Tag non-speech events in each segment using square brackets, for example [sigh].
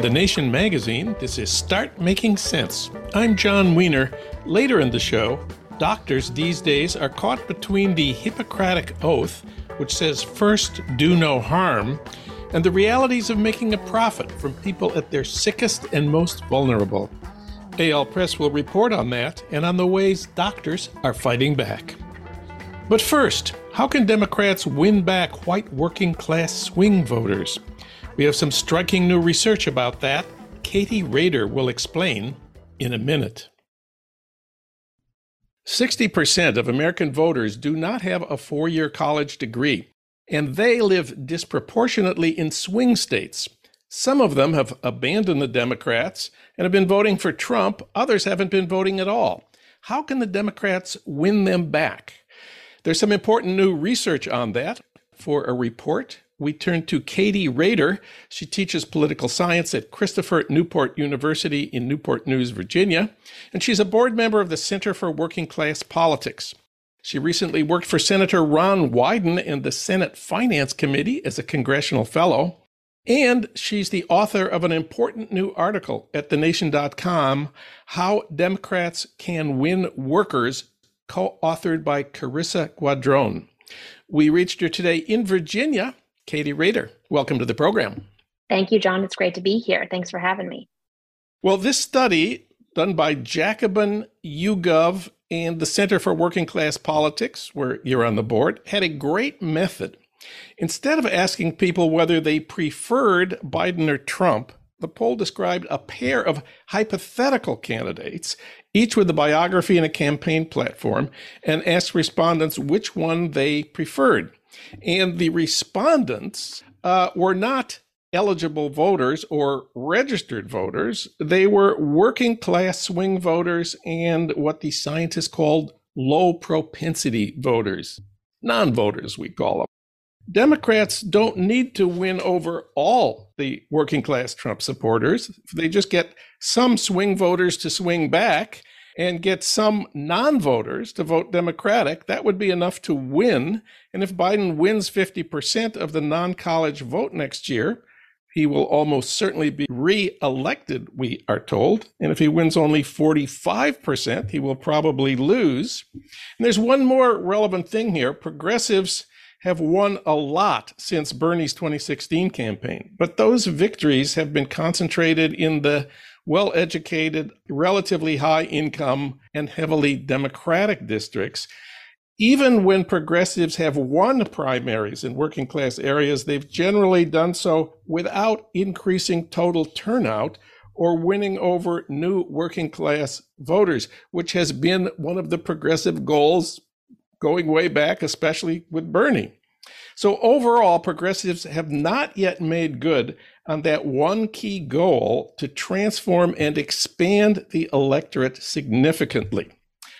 The Nation magazine, this is Start Making Sense. I'm Jon Wiener. Later in the show, doctors these days are caught between the Hippocratic Oath, which says first do no harm, and the realities of making a profit from people at their sickest and most vulnerable. Eyal Press will report on that and on the ways doctors are fighting back. But first, how can Democrats win back white working class swing voters? We have some striking new research about that. Katie Rader will explain in a minute. 60% of American voters do not have a four year college degree, and they live disproportionately in swing states. Some of them have abandoned the Democrats and have been voting for Trump, others haven't been voting at all. How can the Democrats win them back? There's some important new research on that. For a report, we turn to Katie Rader. She teaches political science at Christopher Newport University in Newport News, Virginia, and she's a board member of the Center for Working Class Politics. She recently worked for Senator Ron Wyden in the Senate Finance Committee as a congressional fellow. And she's the author of an important new article at thenation.com How Democrats Can Win Workers co authored by Carissa Guadron. We reached her today in Virginia. Katie Rader, welcome to the program. Thank you, Jon. It's great to be here. Thanks for having me. Well, this study done by Jacobin, YouGov, and the Center for Working Class Politics, where you're on the board, had a great method. Instead of asking people whether they preferred Biden or Trump, the poll described a pair of hypothetical candidates, each with a biography and a campaign platform, and asked respondents which one they preferred. And the respondents uh, were not eligible voters or registered voters. They were working class swing voters and what the scientists called low propensity voters, non voters, we call them. Democrats don't need to win over all the working class Trump supporters. They just get some swing voters to swing back and get some non voters to vote Democratic, that would be enough to win. And if Biden wins 50% of the non college vote next year, he will almost certainly be re elected, we are told. And if he wins only 45%, he will probably lose. And there's one more relevant thing here progressives have won a lot since Bernie's 2016 campaign, but those victories have been concentrated in the well educated, relatively high income, and heavily Democratic districts. Even when progressives have won primaries in working class areas, they've generally done so without increasing total turnout or winning over new working class voters, which has been one of the progressive goals going way back, especially with Bernie. So overall, progressives have not yet made good on that one key goal to transform and expand the electorate significantly.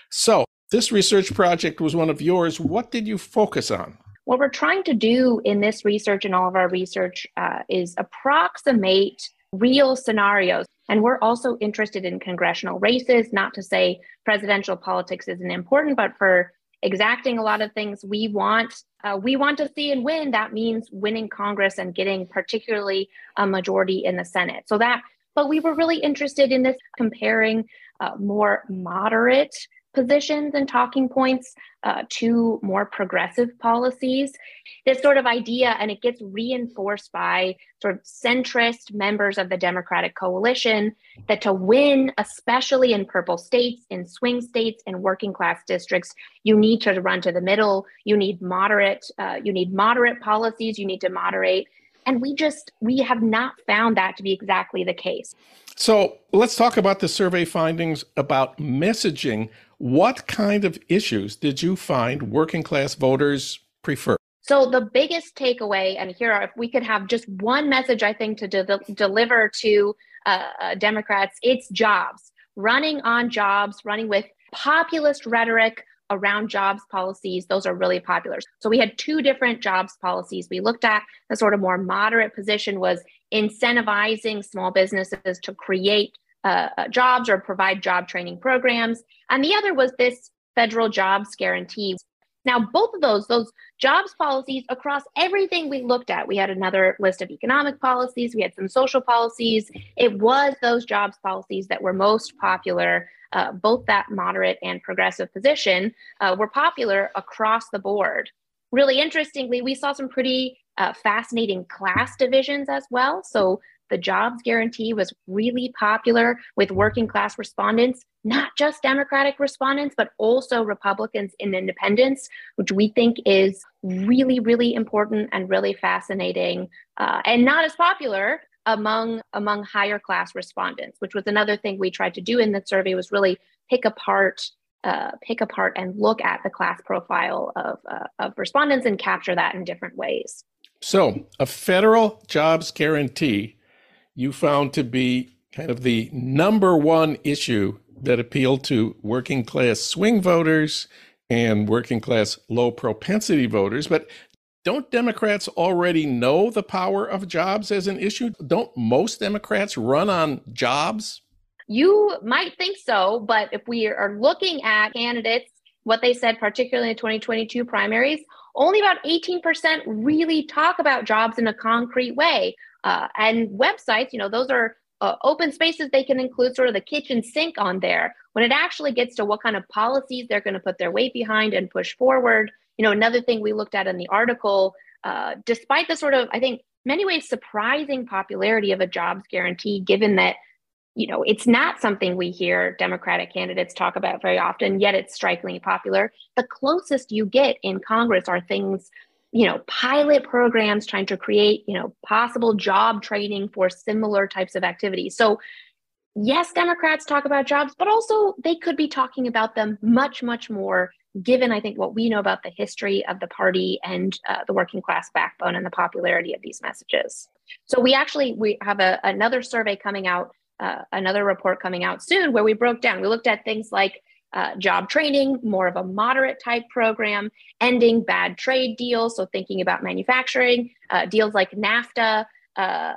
So, this research project was one of yours. What did you focus on? What we're trying to do in this research and all of our research uh, is approximate real scenarios. And we're also interested in congressional races, not to say presidential politics isn't important, but for exacting a lot of things we want uh, we want to see and win that means winning congress and getting particularly a majority in the senate. So that but we were really interested in this comparing uh, more moderate positions and talking points uh, to more progressive policies. This sort of idea, and it gets reinforced by sort of centrist members of the Democratic coalition, that to win, especially in purple states, in swing states, in working class districts, you need to run to the middle. You need moderate. Uh, you need moderate policies. You need to moderate. And we just we have not found that to be exactly the case. So let's talk about the survey findings about messaging what kind of issues did you find working class voters prefer? So the biggest takeaway, and here, if we could have just one message, I think to de- deliver to uh, uh, Democrats, it's jobs. Running on jobs, running with populist rhetoric around jobs policies, those are really popular. So we had two different jobs policies. We looked at the sort of more moderate position was incentivizing small businesses to create uh, uh, jobs or provide job training programs. And the other was this federal jobs guarantee. Now, both of those, those jobs policies across everything we looked at, we had another list of economic policies, we had some social policies. It was those jobs policies that were most popular. Uh, both that moderate and progressive position uh, were popular across the board. Really interestingly, we saw some pretty uh, fascinating class divisions as well. So the jobs guarantee was really popular with working class respondents, not just Democratic respondents, but also Republicans and independents, which we think is really, really important and really fascinating, uh, and not as popular among among higher class respondents, which was another thing we tried to do in the survey was really pick apart. Uh, pick apart and look at the class profile of, uh, of respondents and capture that in different ways. So, a federal jobs guarantee you found to be kind of the number one issue that appealed to working class swing voters and working class low propensity voters. But don't Democrats already know the power of jobs as an issue? Don't most Democrats run on jobs? You might think so, but if we are looking at candidates, what they said, particularly in 2022 primaries, only about 18% really talk about jobs in a concrete way. Uh, and websites, you know, those are uh, open spaces. They can include sort of the kitchen sink on there. When it actually gets to what kind of policies they're going to put their weight behind and push forward, you know, another thing we looked at in the article, uh, despite the sort of, I think, many ways surprising popularity of a jobs guarantee, given that you know, it's not something we hear Democratic candidates talk about very often, yet it's strikingly popular. The closest you get in Congress are things you know pilot programs trying to create you know possible job training for similar types of activities so yes democrats talk about jobs but also they could be talking about them much much more given i think what we know about the history of the party and uh, the working class backbone and the popularity of these messages so we actually we have a, another survey coming out uh, another report coming out soon where we broke down we looked at things like uh, job training, more of a moderate type program, ending bad trade deals. So, thinking about manufacturing, uh, deals like NAFTA, uh,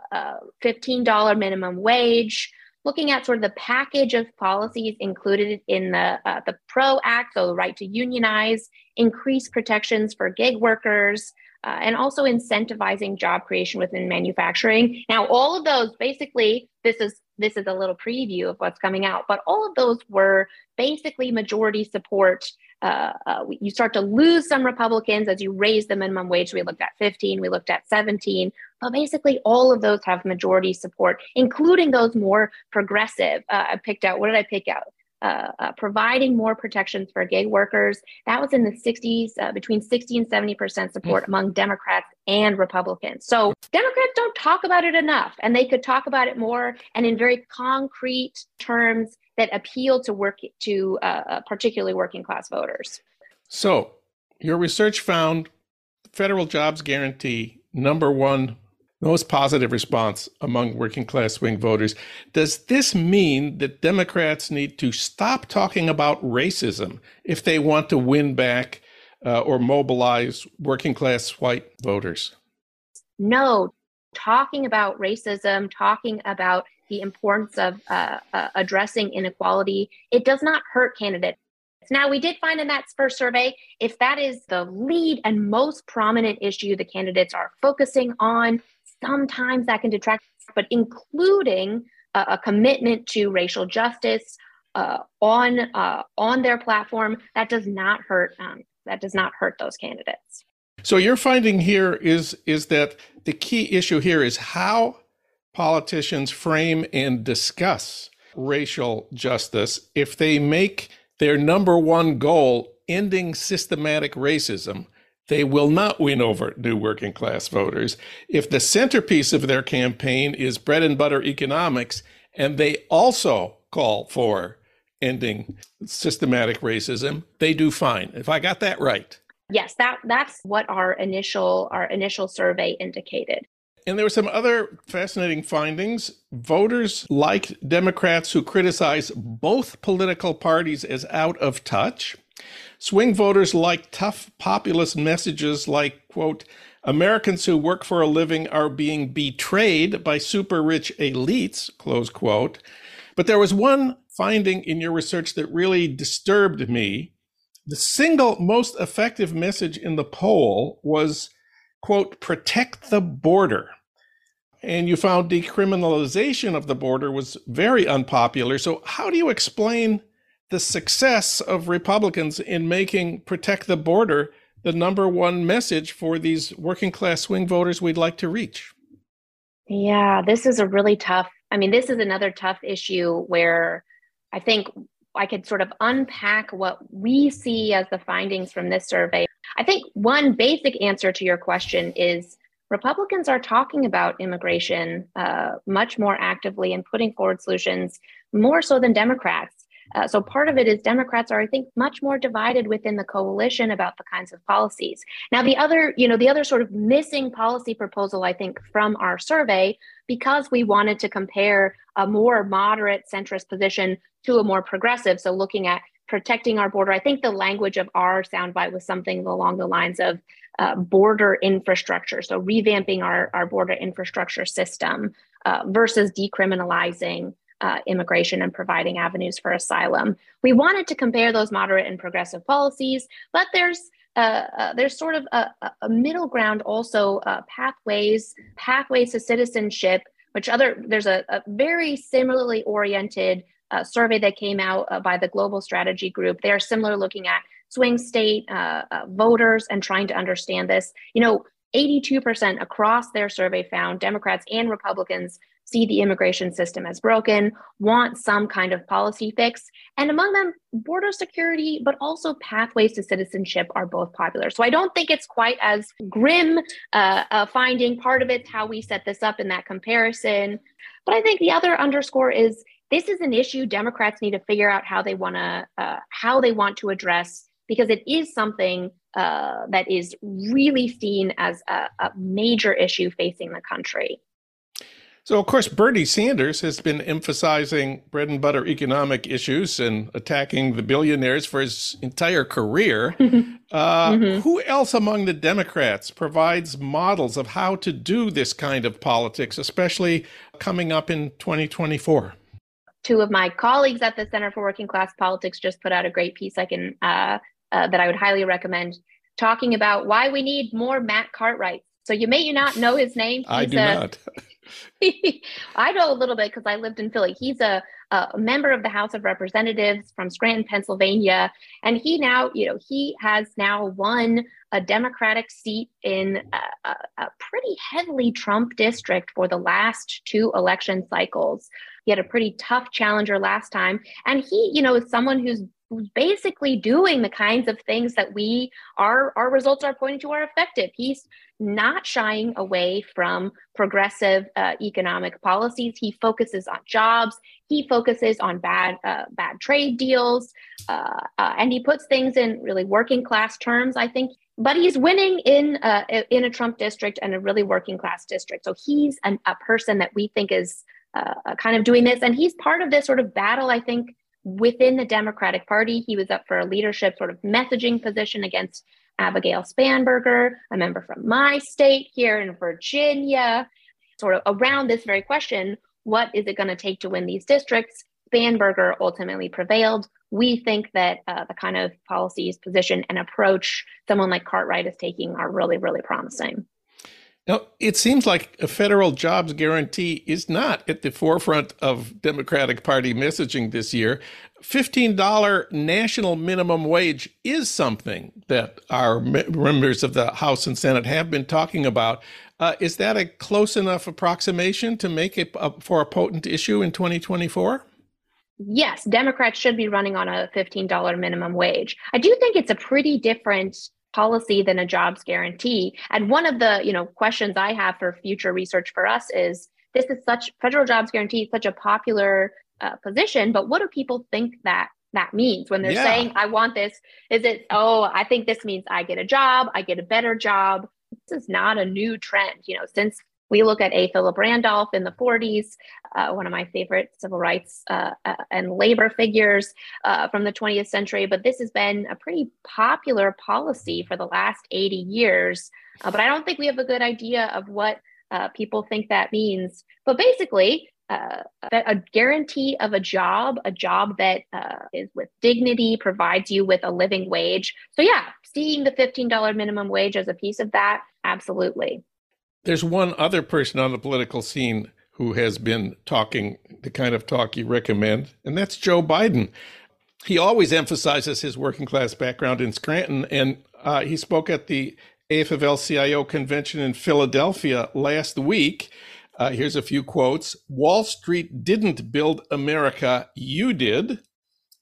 $15 uh, minimum wage, looking at sort of the package of policies included in the, uh, the PRO Act, so the right to unionize, increase protections for gig workers. Uh, and also incentivizing job creation within manufacturing. Now, all of those basically, this is this is a little preview of what's coming out. But all of those were basically majority support. Uh, uh, you start to lose some Republicans as you raise the minimum wage. We looked at 15, we looked at 17, but basically all of those have majority support, including those more progressive. Uh, I picked out, what did I pick out? Uh, uh, providing more protections for gig workers. That was in the 60s, uh, between 60 and 70% support mm. among Democrats and Republicans. So Democrats don't talk about it enough, and they could talk about it more and in very concrete terms that appeal to work to uh, uh, particularly working class voters. So your research found federal jobs guarantee number one most positive response among working class swing voters. Does this mean that Democrats need to stop talking about racism if they want to win back uh, or mobilize working class white voters? No. Talking about racism, talking about the importance of uh, uh, addressing inequality, it does not hurt candidates. Now, we did find in that first survey, if that is the lead and most prominent issue the candidates are focusing on, sometimes that can detract, but including a, a commitment to racial justice uh, on uh, on their platform, that does not hurt. Um, that does not hurt those candidates. So your finding here is is that the key issue here is how politicians frame and discuss racial justice if they make their number one goal ending systematic racism they will not win over new working class voters. If the centerpiece of their campaign is bread and butter economics, and they also call for ending systematic racism, they do fine. If I got that right. Yes, that that's what our initial our initial survey indicated. And there were some other fascinating findings. Voters liked Democrats who criticize both political parties as out of touch. Swing voters like tough populist messages like, quote, Americans who work for a living are being betrayed by super rich elites, close quote. But there was one finding in your research that really disturbed me. The single most effective message in the poll was, quote, protect the border. And you found decriminalization of the border was very unpopular. So, how do you explain the success of Republicans in making protect the border the number one message for these working class swing voters we'd like to reach? Yeah, this is a really tough. I mean, this is another tough issue where I think I could sort of unpack what we see as the findings from this survey. I think one basic answer to your question is Republicans are talking about immigration uh, much more actively and putting forward solutions more so than Democrats. Uh, so part of it is Democrats are, I think, much more divided within the coalition about the kinds of policies. Now, the other, you know, the other sort of missing policy proposal, I think, from our survey, because we wanted to compare a more moderate centrist position to a more progressive. So looking at protecting our border, I think the language of our soundbite was something along the lines of uh, border infrastructure. So revamping our, our border infrastructure system uh, versus decriminalizing uh, immigration and providing avenues for asylum. We wanted to compare those moderate and progressive policies, but there's uh, uh, there's sort of a, a middle ground also uh, pathways pathways to citizenship which other there's a, a very similarly oriented uh, survey that came out uh, by the global strategy group they are similar looking at swing state voters and trying to understand this you know 82% across their survey found democrats and republicans see the immigration system as broken, want some kind of policy fix. And among them, border security, but also pathways to citizenship are both popular. So I don't think it's quite as grim uh, a finding. Part of it's how we set this up in that comparison. But I think the other underscore is this is an issue Democrats need to figure out how they want to uh, how they want to address because it is something uh, that is really seen as a, a major issue facing the country. So, of course, Bernie Sanders has been emphasizing bread and butter economic issues and attacking the billionaires for his entire career. [laughs] uh, mm-hmm. Who else among the Democrats provides models of how to do this kind of politics, especially coming up in 2024? Two of my colleagues at the Center for Working Class Politics just put out a great piece I can uh, uh, that I would highly recommend, talking about why we need more Matt Cartwright. So you may not know his name. He's I do a, not. [laughs] [laughs] I know a little bit because I lived in Philly. He's a, a member of the House of Representatives from Scranton, Pennsylvania, and he now, you know, he has now won a Democratic seat in a, a, a pretty heavily Trump district for the last two election cycles. He had a pretty tough challenger last time, and he, you know, is someone who's who's basically doing the kinds of things that we our our results are pointing to are effective. He's not shying away from progressive uh, economic policies. He focuses on jobs. He focuses on bad uh, bad trade deals, uh, uh and he puts things in really working class terms. I think, but he's winning in uh, in a Trump district and a really working class district. So he's an, a person that we think is uh, kind of doing this, and he's part of this sort of battle. I think within the Democratic Party, he was up for a leadership sort of messaging position against Abigail Spanberger, a member from my state here in Virginia, sort of around this very question what is it going to take to win these districts? Spanberger ultimately prevailed. We think that uh, the kind of policies, position, and approach someone like Cartwright is taking are really, really promising. Now, it seems like a federal jobs guarantee is not at the forefront of Democratic Party messaging this year. $15 national minimum wage is something that our members of the House and Senate have been talking about. Uh, is that a close enough approximation to make it a, for a potent issue in 2024? Yes, Democrats should be running on a $15 minimum wage. I do think it's a pretty different policy than a jobs guarantee. And one of the, you know, questions I have for future research for us is this is such federal jobs guarantee such a popular uh, position, but what do people think that that means when they're yeah. saying I want this? Is it oh, I think this means I get a job, I get a better job. This is not a new trend, you know, since we look at A. Philip Randolph in the 40s, uh, one of my favorite civil rights uh, uh, and labor figures uh, from the 20th century. But this has been a pretty popular policy for the last 80 years. Uh, but I don't think we have a good idea of what uh, people think that means. But basically, uh, a guarantee of a job, a job that uh, is with dignity, provides you with a living wage. So, yeah, seeing the $15 minimum wage as a piece of that, absolutely. There's one other person on the political scene who has been talking the kind of talk you recommend, and that's Joe Biden. He always emphasizes his working class background in Scranton, and uh, he spoke at the AFL CIO convention in Philadelphia last week. Uh, here's a few quotes Wall Street didn't build America, you did.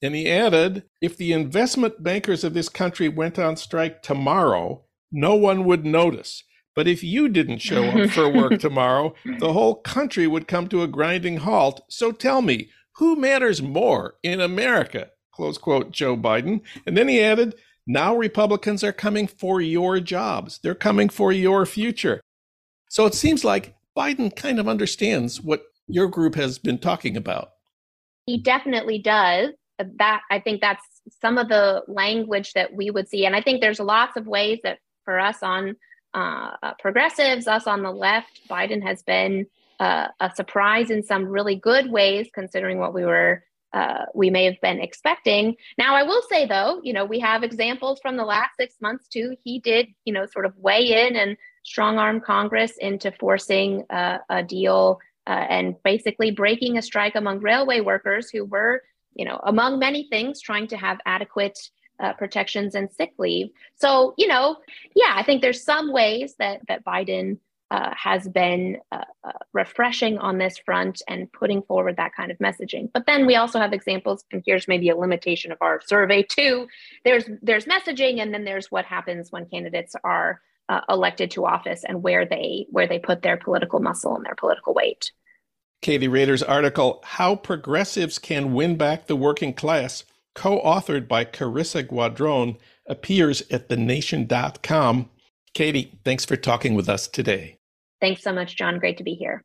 And he added if the investment bankers of this country went on strike tomorrow, no one would notice. But if you didn't show up for work [laughs] tomorrow, the whole country would come to a grinding halt. So tell me, who matters more in America? Close quote, Joe Biden. And then he added, now Republicans are coming for your jobs. They're coming for your future. So it seems like Biden kind of understands what your group has been talking about. He definitely does. Uh, that I think that's some of the language that we would see, and I think there's lots of ways that for us on uh, progressives, us on the left, Biden has been uh, a surprise in some really good ways, considering what we were uh, we may have been expecting. Now, I will say though, you know, we have examples from the last six months too. He did, you know, sort of weigh in and strong arm Congress into forcing uh, a deal uh, and basically breaking a strike among railway workers who were, you know, among many things, trying to have adequate uh, protections and sick leave. So, you know, yeah, I think there's some ways that that Biden uh, has been uh, uh, refreshing on this front and putting forward that kind of messaging. But then we also have examples, and here's maybe a limitation of our survey too. There's there's messaging, and then there's what happens when candidates are uh, elected to office and where they where they put their political muscle and their political weight. Katie Rader's article, How Progressives Can Win Back the Working Class, co authored by Carissa Guadron, appears at thenation.com. Katie, thanks for talking with us today. Thanks so much, Jon. Great to be here.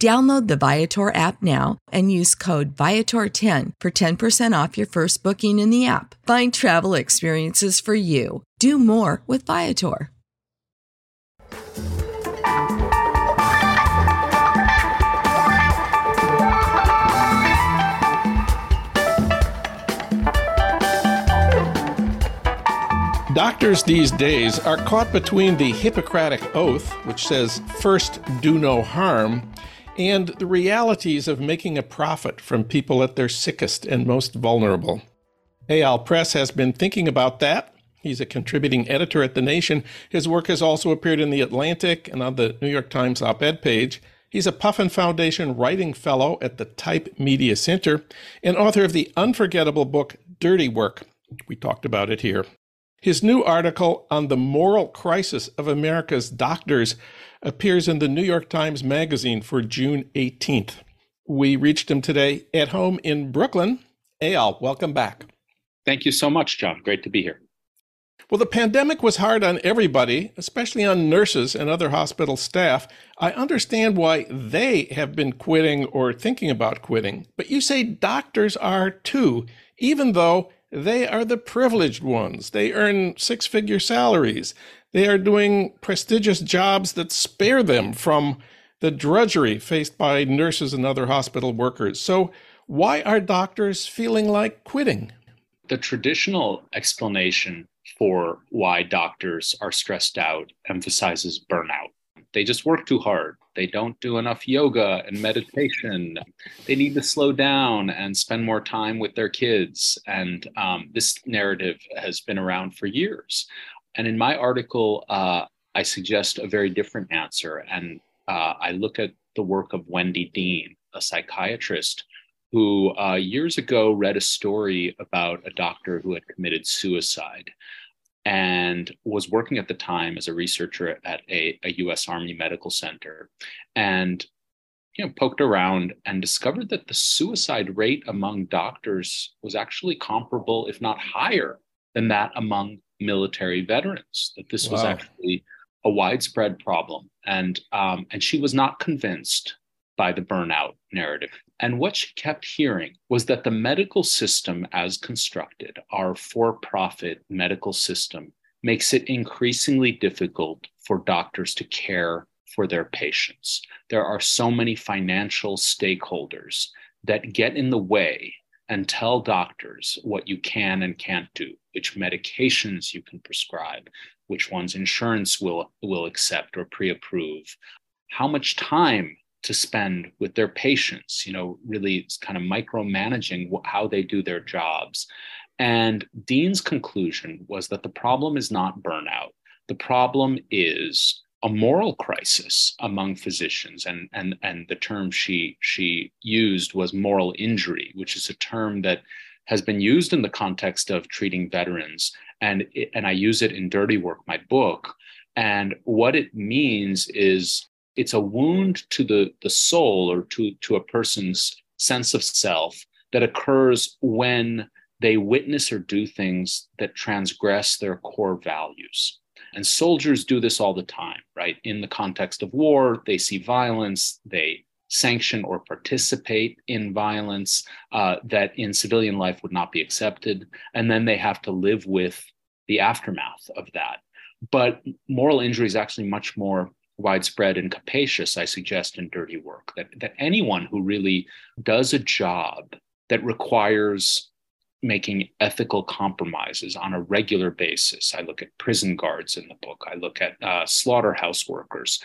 Download the Viator app now and use code Viator10 for 10% off your first booking in the app. Find travel experiences for you. Do more with Viator. Doctors these days are caught between the Hippocratic Oath, which says, first do no harm, and the realities of making a profit from people at their sickest and most vulnerable. Eyal Press has been thinking about that. He's a contributing editor at The Nation. His work has also appeared in The Atlantic and on the New York Times op ed page. He's a Puffin Foundation Writing Fellow at the Type Media Center and author of the unforgettable book Dirty Work. We talked about it here. His new article on the moral crisis of America's doctors appears in the New York Times Magazine for June 18th. We reached him today at home in Brooklyn. Eyal, welcome back. Thank you so much, Jon. Great to be here. Well, the pandemic was hard on everybody, especially on nurses and other hospital staff. I understand why they have been quitting or thinking about quitting, but you say doctors are too, even though they are the privileged ones. They earn six figure salaries. They are doing prestigious jobs that spare them from the drudgery faced by nurses and other hospital workers. So, why are doctors feeling like quitting? The traditional explanation for why doctors are stressed out emphasizes burnout. They just work too hard. They don't do enough yoga and meditation. They need to slow down and spend more time with their kids. And um, this narrative has been around for years. And in my article, uh, I suggest a very different answer. And uh, I look at the work of Wendy Dean, a psychiatrist who uh, years ago read a story about a doctor who had committed suicide and was working at the time as a researcher at a, a US Army Medical Center and you know poked around and discovered that the suicide rate among doctors was actually comparable if not higher than that among military veterans that this wow. was actually a widespread problem and um, and she was not convinced by the burnout narrative and what she kept hearing was that the medical system, as constructed, our for profit medical system, makes it increasingly difficult for doctors to care for their patients. There are so many financial stakeholders that get in the way and tell doctors what you can and can't do, which medications you can prescribe, which ones insurance will, will accept or pre approve, how much time to spend with their patients, you know, really kind of micromanaging how they do their jobs. And Dean's conclusion was that the problem is not burnout. The problem is a moral crisis among physicians. And, and, and the term she, she used was moral injury, which is a term that has been used in the context of treating veterans. And, and I use it in Dirty Work, my book. And what it means is it's a wound to the, the soul or to, to a person's sense of self that occurs when they witness or do things that transgress their core values. And soldiers do this all the time, right? In the context of war, they see violence, they sanction or participate in violence uh, that in civilian life would not be accepted. And then they have to live with the aftermath of that. But moral injury is actually much more widespread and capacious, I suggest, in dirty work. That, that anyone who really does a job that requires making ethical compromises on a regular basis, I look at prison guards in the book, I look at uh, slaughterhouse workers,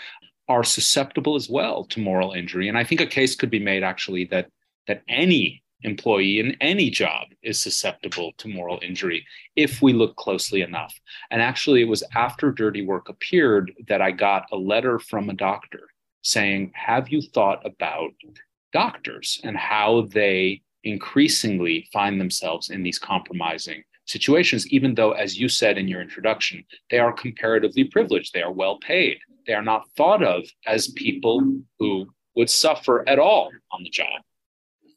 are susceptible as well to moral injury. And I think a case could be made actually that that any employee in any job is susceptible to moral injury if we look closely enough. And actually, it was after Dirty Work appeared that I got a letter from a doctor saying, Have you thought about doctors and how they increasingly find themselves in these compromising situations, even though, as you said in your introduction, they are comparatively privileged, they are well paid, they are not thought of as people who would suffer at all on the job.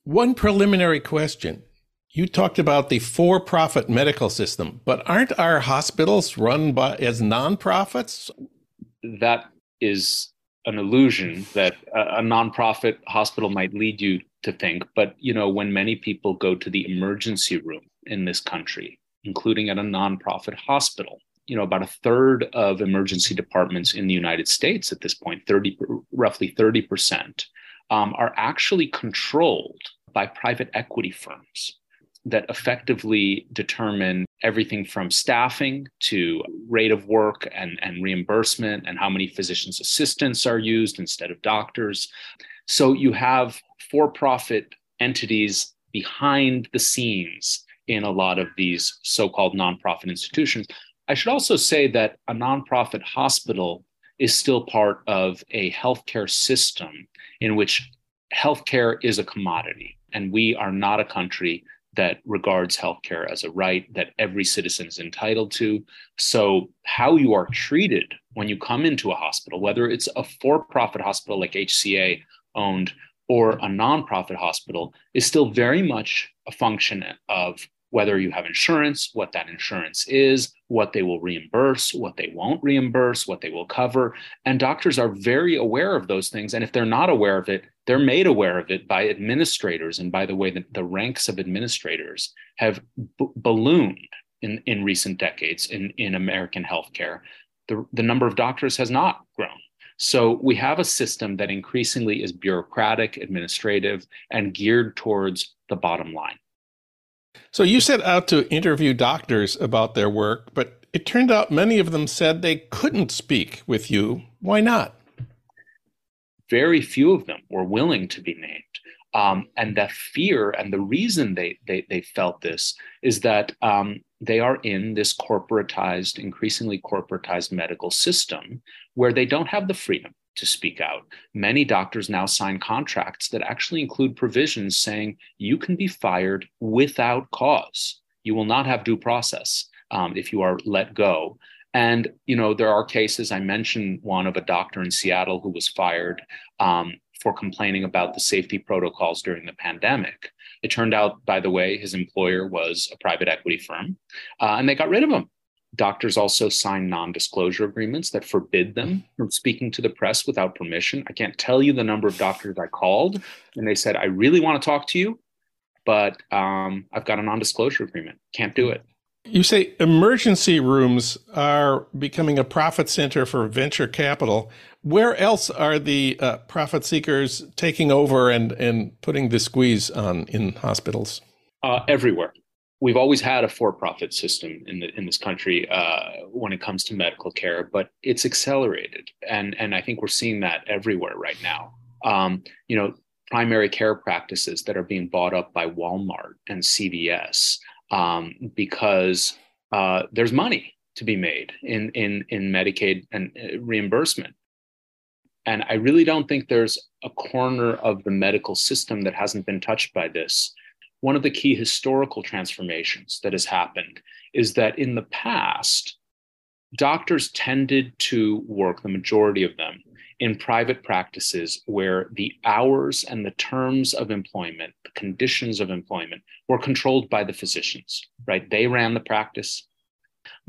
One preliminary question. You talked about the for profit medical system, but aren't our hospitals run by as nonprofits? That is an illusion that a, a nonprofit hospital might lead you to think. But, you know, when many people go to the emergency room in this country, including at a nonprofit hospital, you know, about a third of emergency departments in the United States at this point, 30, roughly 30%, um, are actually controlled by private equity firms that effectively determine everything from staffing to rate of work and, and reimbursement and how many physicians assistants are used instead of doctors. So you have for profit entities behind the scenes in a lot of these so called nonprofit institutions. I should also say that a nonprofit hospital is still part of a healthcare system in which healthcare is a commodity. And we are not a country that regards healthcare as a right that every citizen is entitled to. So, how you are treated when you come into a hospital, whether it's a for profit hospital like HCA owned or a nonprofit hospital, is still very much a function of whether you have insurance, what that insurance is, what they will reimburse, what they won't reimburse, what they will cover. And doctors are very aware of those things. And if they're not aware of it, they're made aware of it by administrators. And by the way, the, ranks of administrators have b- ballooned in, in recent decades in, in American healthcare. The, the number of doctors has not grown. So we have a system that increasingly is bureaucratic, administrative, and geared towards the bottom line. So you set out to interview doctors about their work, but it turned out many of them said they couldn't speak with you. Why not? Very few of them were willing to be named. Um, and the fear and the reason they, they, they felt this is that um, they are in this corporatized, increasingly corporatized medical system where they don't have the freedom to speak out. Many doctors now sign contracts that actually include provisions saying you can be fired without cause. You will not have due process um, if you are let go. And you know there are cases. I mentioned one of a doctor in Seattle who was fired um, for complaining about the safety protocols during the pandemic. It turned out, by the way, his employer was a private equity firm, uh, and they got rid of him. Doctors also sign non disclosure agreements that forbid them from speaking to the press without permission. I can't tell you the number of doctors I called, and they said, I really want to talk to you, but um, I've got a non disclosure agreement. Can't do it. You say emergency rooms are becoming a profit center for venture capital. Where else are the uh, profit seekers taking over and, and putting the squeeze on in hospitals? Uh, everywhere. We've always had a for-profit system in the in this country uh, when it comes to medical care, but it's accelerated, and and I think we're seeing that everywhere right now. Um, you know, primary care practices that are being bought up by Walmart and CVS um, because uh, there's money to be made in in in Medicaid and uh, reimbursement. And I really don't think there's a corner of the medical system that hasn't been touched by this. One of the key historical transformations that has happened is that in the past, doctors tended to work, the majority of them, in private practices where the hours and the terms of employment, the conditions of employment were controlled by the physicians, right? They ran the practice.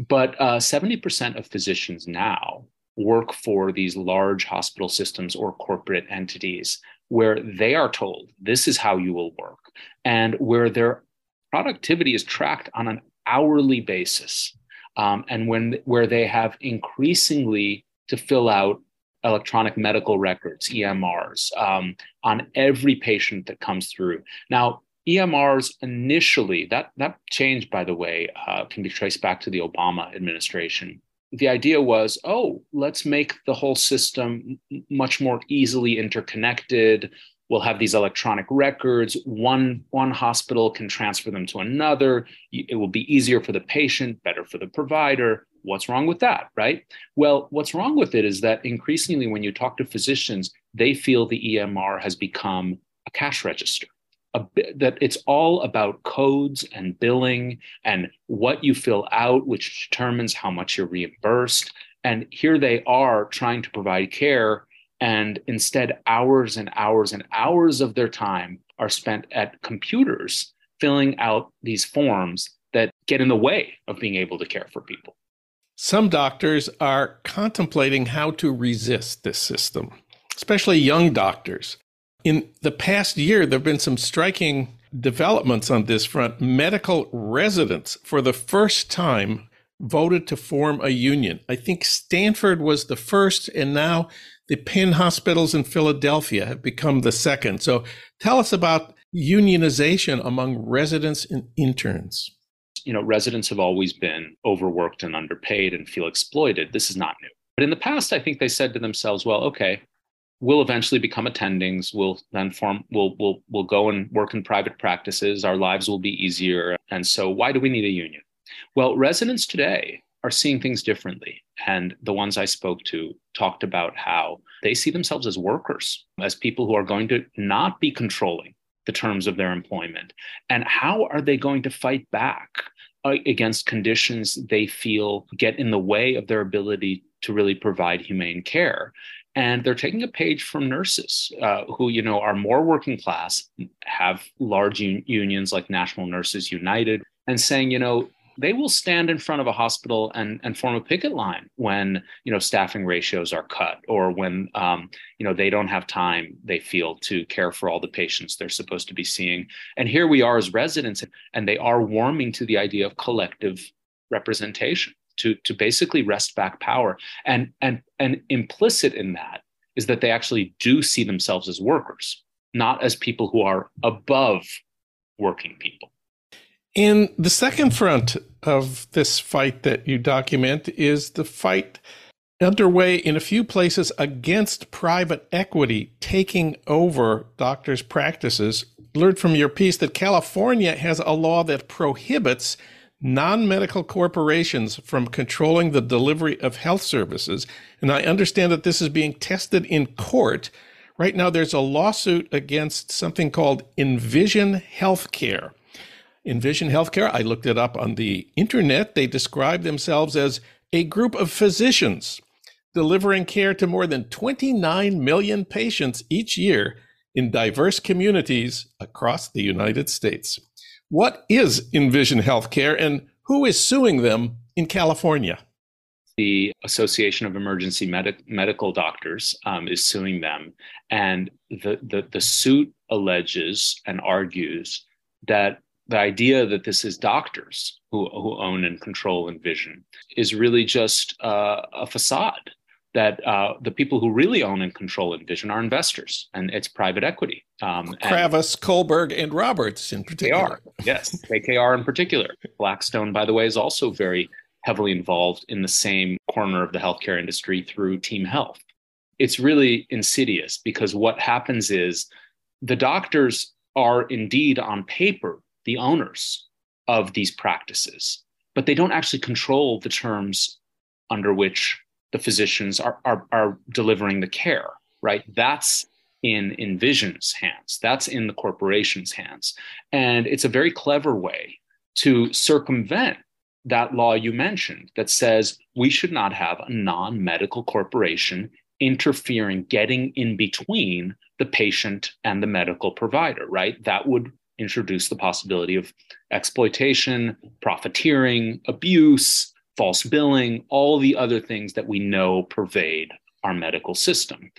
But uh, 70% of physicians now work for these large hospital systems or corporate entities where they are told this is how you will work and where their productivity is tracked on an hourly basis um, and when where they have increasingly to fill out electronic medical records emrs um, on every patient that comes through. Now emrs initially that that changed by the way uh, can be traced back to the obama administration the idea was, oh, let's make the whole system much more easily interconnected. We'll have these electronic records. One, one hospital can transfer them to another. It will be easier for the patient, better for the provider. What's wrong with that, right? Well, what's wrong with it is that increasingly, when you talk to physicians, they feel the EMR has become a cash register bit, that it's all about codes and billing and what you fill out, which determines how much you're reimbursed. And here they are trying to provide care, and instead, hours and hours and hours of their time are spent at computers filling out these forms that get in the way of being able to care for people. Some doctors are contemplating how to resist this system, especially young doctors. In the past year, there have been some striking developments on this front. Medical residents, for the first time, voted to form a union. I think Stanford was the first, and now the Penn hospitals in Philadelphia have become the second. So tell us about unionization among residents and interns. You know, residents have always been overworked and underpaid and feel exploited. This is not new. But in the past, I think they said to themselves, well, okay, we'll eventually become attendings we'll then form we'll we'll we'll go and work in private practices. Our lives will be easier. And so why do we need a union? Well residents today are seeing things differently. And the ones i spoke to talked about how they see themselves as workers as people who are going to not be controlling the terms of their employment. And how are they going to fight back uh, against conditions they feel get in the way of their ability to really provide humane care and they're taking a page from nurses uh, who you know are more working class have large un- unions like national nurses united and saying you know they will stand in front of a hospital and, and form a picket line when you know staffing ratios are cut or when um, you know they don't have time they feel to care for all the patients they're supposed to be seeing. And here we are as residents and they are warming to the idea of collective representation to to basically wrest back power. And and and implicit in that is that they actually do see themselves as workers, not as people who are above working people. In the second front of this fight that you document is the fight underway in a few places against private equity taking over doctors' practices. Learned from your piece that California has a law that prohibits non medical corporations from controlling the delivery of health services. And I understand that this is being tested in court. Right now, there's a lawsuit against something called Envision Healthcare. Envision Healthcare, I looked it up on the internet. They describe themselves as a group of physicians delivering care to more than 29 million patients each year in diverse communities across the United States. What is Envision Healthcare and who is suing them in California? The Association of Emergency Medi- Medical Doctors um, is suing them. And the, the, the suit alleges and argues that the idea that this is doctors who, who own and control Envision is really just uh, a facade that uh, the people who really own and control Envision are investors and it's private equity. Um, Kravis, Kohlberg, and Roberts in particular. They are, [laughs] yes. KKR in particular. Blackstone, by the way, is also very heavily involved in the same corner of the healthcare industry through Team Health. It's really insidious because what happens is the doctors are indeed on paper the owners of these practices, but they don't actually control the terms under which the physicians are, are, are delivering the care, right? That's in Envision's hands, that's in the corporation's hands. And it's a very clever way to circumvent that law you mentioned that says we should not have a non medical corporation interfering, getting in between the patient and the medical provider, right? That would introduce the possibility of exploitation, profiteering, abuse, false billing, all the other things that we know pervade our medical system.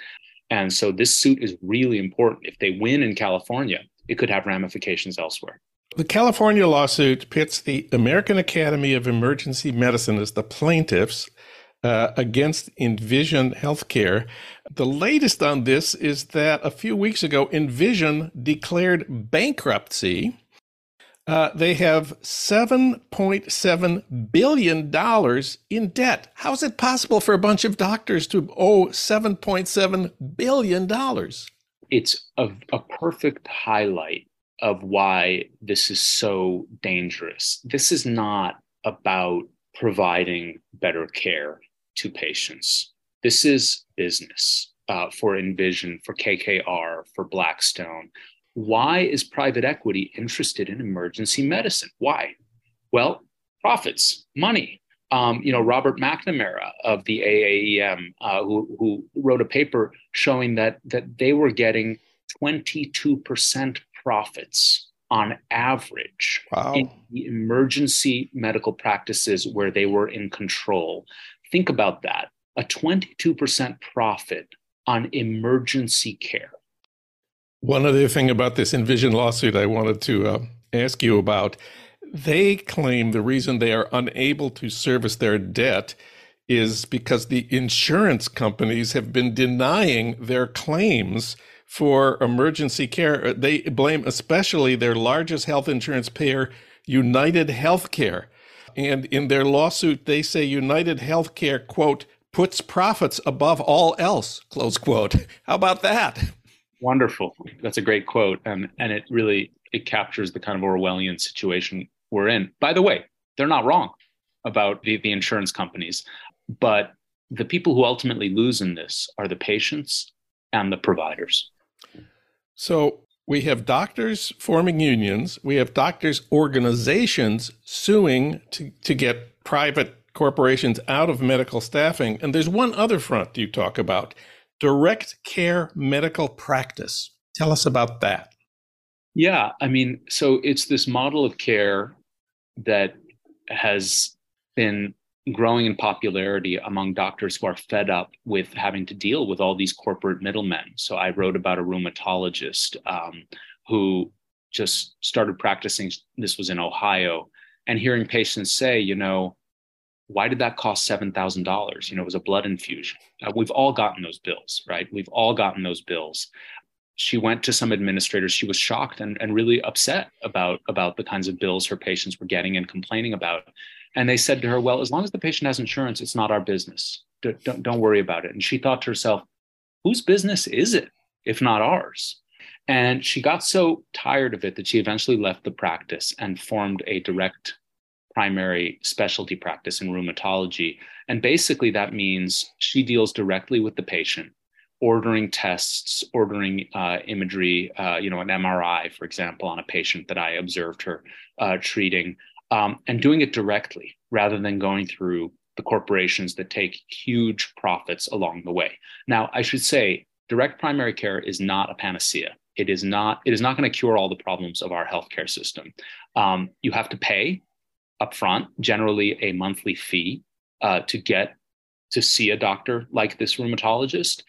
And so this suit is really important. If they win in California, it could have ramifications elsewhere. The California lawsuit pits the American Academy of Emergency Medicine as the plaintiffs uh, against Envision Healthcare. The latest on this is that a few weeks ago, Envision declared bankruptcy uh, they have $7.7 billion in debt. How is it possible for a bunch of doctors to owe $7.7 billion? It's a, a perfect highlight of why this is so dangerous. This is not about providing better care to patients. This is business uh, for Envision, for KKR, for Blackstone. Why is private equity interested in emergency medicine? Why? Well, profits, money. Um, you know, Robert McNamara of the AAEM, uh, who, who wrote a paper showing that that they were getting 22% profits on average wow. in the emergency medical practices where they were in control. Think about that a 22% profit on emergency care. One other thing about this Envision lawsuit I wanted to uh, ask you about they claim the reason they are unable to service their debt is because the insurance companies have been denying their claims for emergency care. They blame especially their largest health insurance payer, United Healthcare. And in their lawsuit, they say United Healthcare, quote, puts profits above all else, close quote. [laughs] How about that? Wonderful. That's a great quote. And, and it really, it captures the kind of Orwellian situation we're in. By the way, they're not wrong about the, the insurance companies, but the people who ultimately lose in this are the patients and the providers. So we have doctors forming unions, we have doctors' organizations suing to, to get private corporations out of medical staffing. And there's one other front you talk about direct care medical practice. Tell us about that. Yeah, I mean, so it's this model of care that has been growing in popularity among doctors who are fed up with having to deal with all these corporate middlemen. So I wrote about a rheumatologist um, who just started practicing. This was in Ohio, and hearing patients say, you know, why did that cost $7,000? You know, it was a blood infusion. Uh, we've all gotten those bills, right? We've all gotten those bills. She went to some administrators. She was shocked and, and really upset about, about the kinds of bills her patients were getting and complaining about. And they said to her, well, as long as the patient has insurance, it's not our business. Don't, don't, don't worry about it. And she thought to herself, whose business is it if not ours? And she got so tired of it that she eventually left the practice and formed a direct primary specialty practice in rheumatology. And basically, that means she deals directly with the patient, ordering tests, ordering uh, imagery, uh, you know, an MRI, for example, on a patient that I observed her uh, treating, um, and doing it directly rather than going through the corporations that take huge profits along the way. Now, I should say, direct primary care is not a panacea. It is not. It is not going to cure all the problems of our healthcare system. Um, you have to pay upfront, generally a monthly fee, uh, to get to see a doctor like this rheumatologist.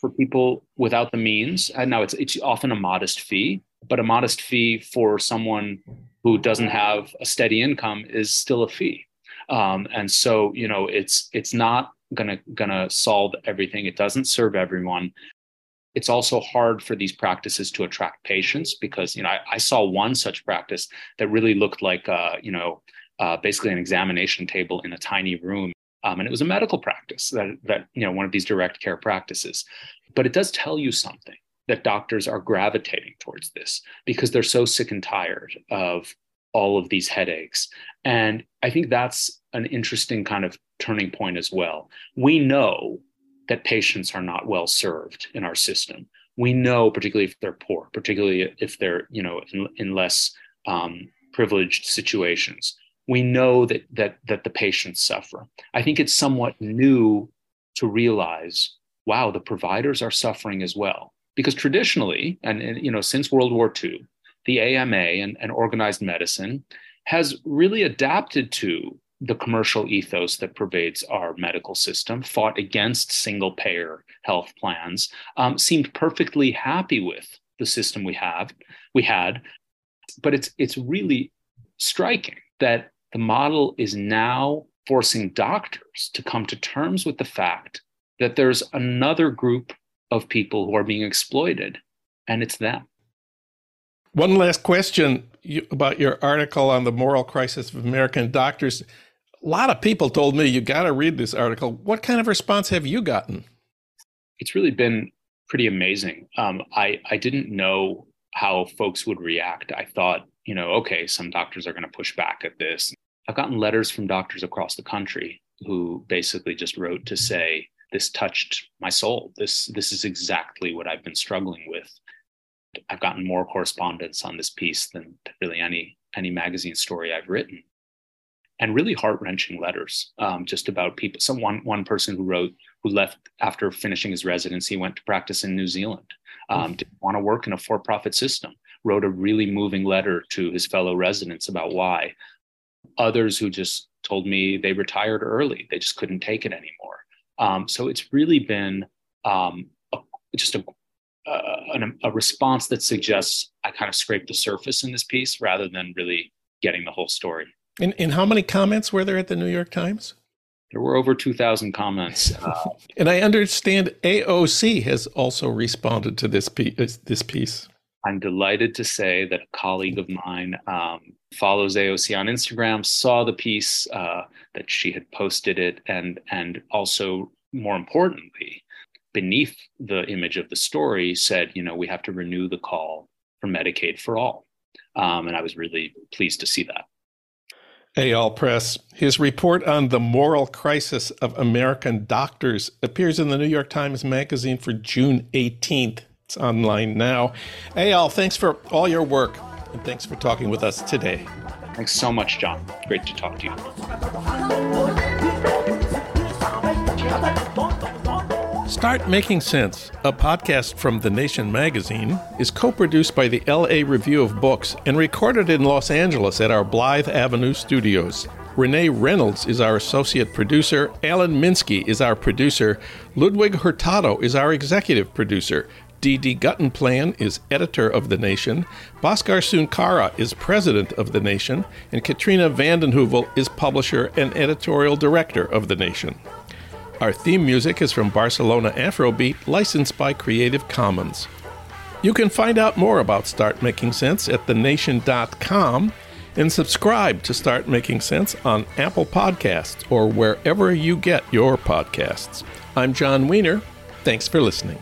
For people without the means, and now it's it's often a modest fee, but a modest fee for someone who doesn't have a steady income is still a fee. Um, and so, you know, it's it's not gonna gonna solve everything. It doesn't serve everyone. It's also hard for these practices to attract patients because you know I, I saw one such practice that really looked like uh, you know uh, basically an examination table in a tiny room. Um, and it was a medical practice that, that, you know, one of these direct care practices. But it does tell you something that doctors are gravitating towards this because they're so sick and tired of all of these headaches. And I think that's an interesting kind of turning point as well. We know that patients are not well served in our system. We know, particularly if they're poor, particularly if they're, you know, in, in less um, privileged situations we know that that that the patients suffer. I think it's somewhat new to realize, wow, the providers are suffering as well. Because traditionally, and, and you know, since World War II, the AMA and, and organized medicine has really adapted to the commercial ethos that pervades our medical system, fought against single payer health plans, um, seemed perfectly happy with the system we have, we had. But it's it's really striking that the model is now forcing doctors to come to terms with the fact that there's another group of people who are being exploited, and it's them. One last question about your article on the moral crisis of American doctors. A lot of people told me you got to read this article. What kind of response have you gotten? It's really been pretty amazing. Um, I I didn't know how folks would react. I thought, you know, okay, some doctors are going to push back at this. I've gotten letters from doctors across the country who basically just wrote to say, this touched my soul. This, this is exactly what I've been struggling with. I've gotten more correspondence on this piece than really any, any magazine story I've written. And really heart wrenching letters um, just about people. Some one, one person who wrote, who left after finishing his residency, went to practice in New Zealand, um, didn't want to work in a for profit system, wrote a really moving letter to his fellow residents about why others who just told me they retired early they just couldn't take it anymore um, so it's really been um, a, just a, a, a response that suggests i kind of scraped the surface in this piece rather than really getting the whole story and, and how many comments were there at the new york times there were over 2,000 comments. [laughs] Uh, and I understand AOC has also responded to this piece. This piece. I'm delighted to say that a colleague of mine um, follows AOC on Instagram, saw the piece uh, that she had posted it, and and also more importantly, beneath the image of the story, said, you know, we have to renew the call for Medicaid for all, um, and I was really pleased to see that. Eyal Press. His report on the moral crisis of American doctors appears in the New York Times Magazine for June 18th. It's online now. Eyal, thanks for all your work and thanks for talking with us today. Thanks so much, Jon. Great to talk to you. Start Making Sense, a podcast from The Nation magazine, is co produced by the LA Review of Books and recorded in Los Angeles at our Blythe Avenue studios. Renee Reynolds is our associate producer. Alan Minsky is our producer. Ludwig Hurtado is our executive producer. Didi Guttenplan is editor of The Nation, Bhaskar Sunkara is president of The Nation, and Katrina vanden Heuvel is publisher and editorial director of The Nation. Our theme music is from Barcelona Afrobeat, licensed by Creative Commons. You can find out more about Start Making Sense at thenation.com and subscribe to Start Making Sense on Apple Podcasts or wherever you get your podcasts. I'm Jon Wiener. Thanks for listening.